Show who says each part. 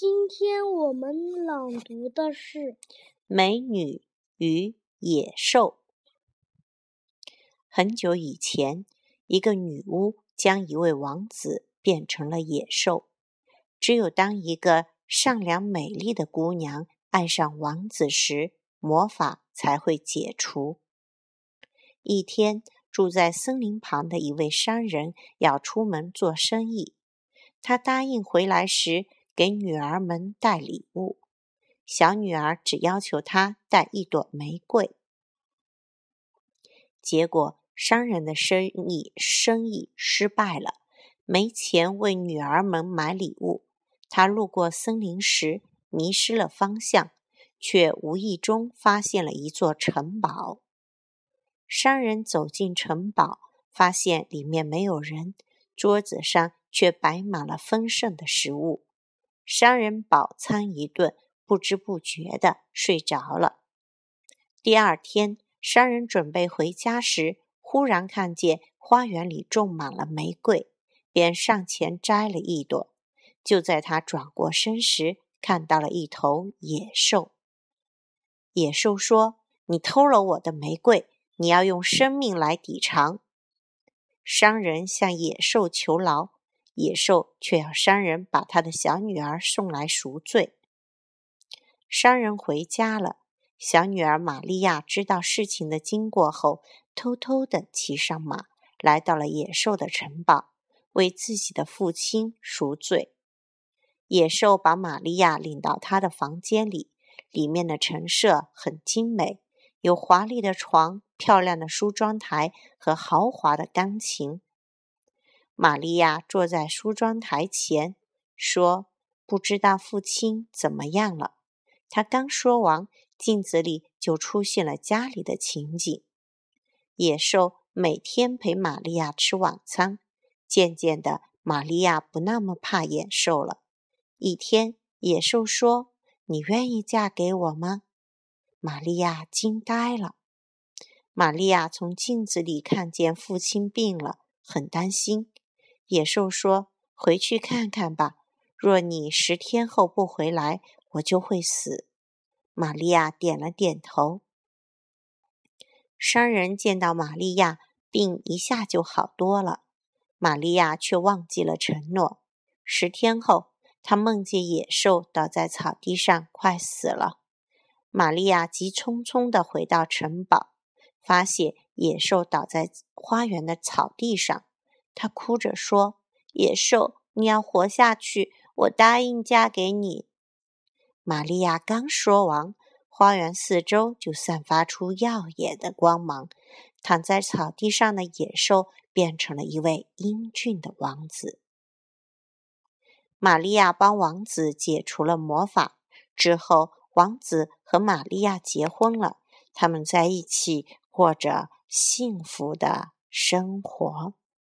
Speaker 1: 今天我们朗读的是《
Speaker 2: 美女与野兽》。很久以前，一个女巫将一位王子变成了野兽。只有当一个善良美丽的姑娘爱上王子时，魔法才会解除。一天，住在森林旁的一位商人要出门做生意，他答应回来时。给女儿们带礼物，小女儿只要求他带一朵玫瑰。结果，商人的生意生意失败了，没钱为女儿们买礼物。他路过森林时迷失了方向，却无意中发现了一座城堡。商人走进城堡，发现里面没有人，桌子上却摆满了丰盛的食物。商人饱餐一顿，不知不觉的睡着了。第二天，商人准备回家时，忽然看见花园里种满了玫瑰，便上前摘了一朵。就在他转过身时，看到了一头野兽。野兽说：“你偷了我的玫瑰，你要用生命来抵偿。”商人向野兽求饶。野兽却要商人把他的小女儿送来赎罪。商人回家了，小女儿玛利亚知道事情的经过后，偷偷的骑上马，来到了野兽的城堡，为自己的父亲赎罪。野兽把玛利亚领到他的房间里，里面的陈设很精美，有华丽的床、漂亮的梳妆台和豪华的钢琴。玛利亚坐在梳妆台前，说：“不知道父亲怎么样了。”她刚说完，镜子里就出现了家里的情景。野兽每天陪玛利亚吃晚餐，渐渐的，玛利亚不那么怕野兽了。一天，野兽说：“你愿意嫁给我吗？”玛利亚惊呆了。玛利亚从镜子里看见父亲病了，很担心。野兽说：“回去看看吧。若你十天后不回来，我就会死。”玛利亚点了点头。商人见到玛利亚，病一下就好多了。玛利亚却忘记了承诺。十天后，他梦见野兽倒在草地上，快死了。玛利亚急匆匆地回到城堡，发现野兽倒在花园的草地上。他哭着说：“野兽，你要活下去，我答应嫁给你。”玛利亚刚说完，花园四周就散发出耀眼的光芒。躺在草地上的野兽变成了一位英俊的王子。玛利亚帮王子解除了魔法之后，王子和玛利亚结婚了。他们在一起过着幸福的生活。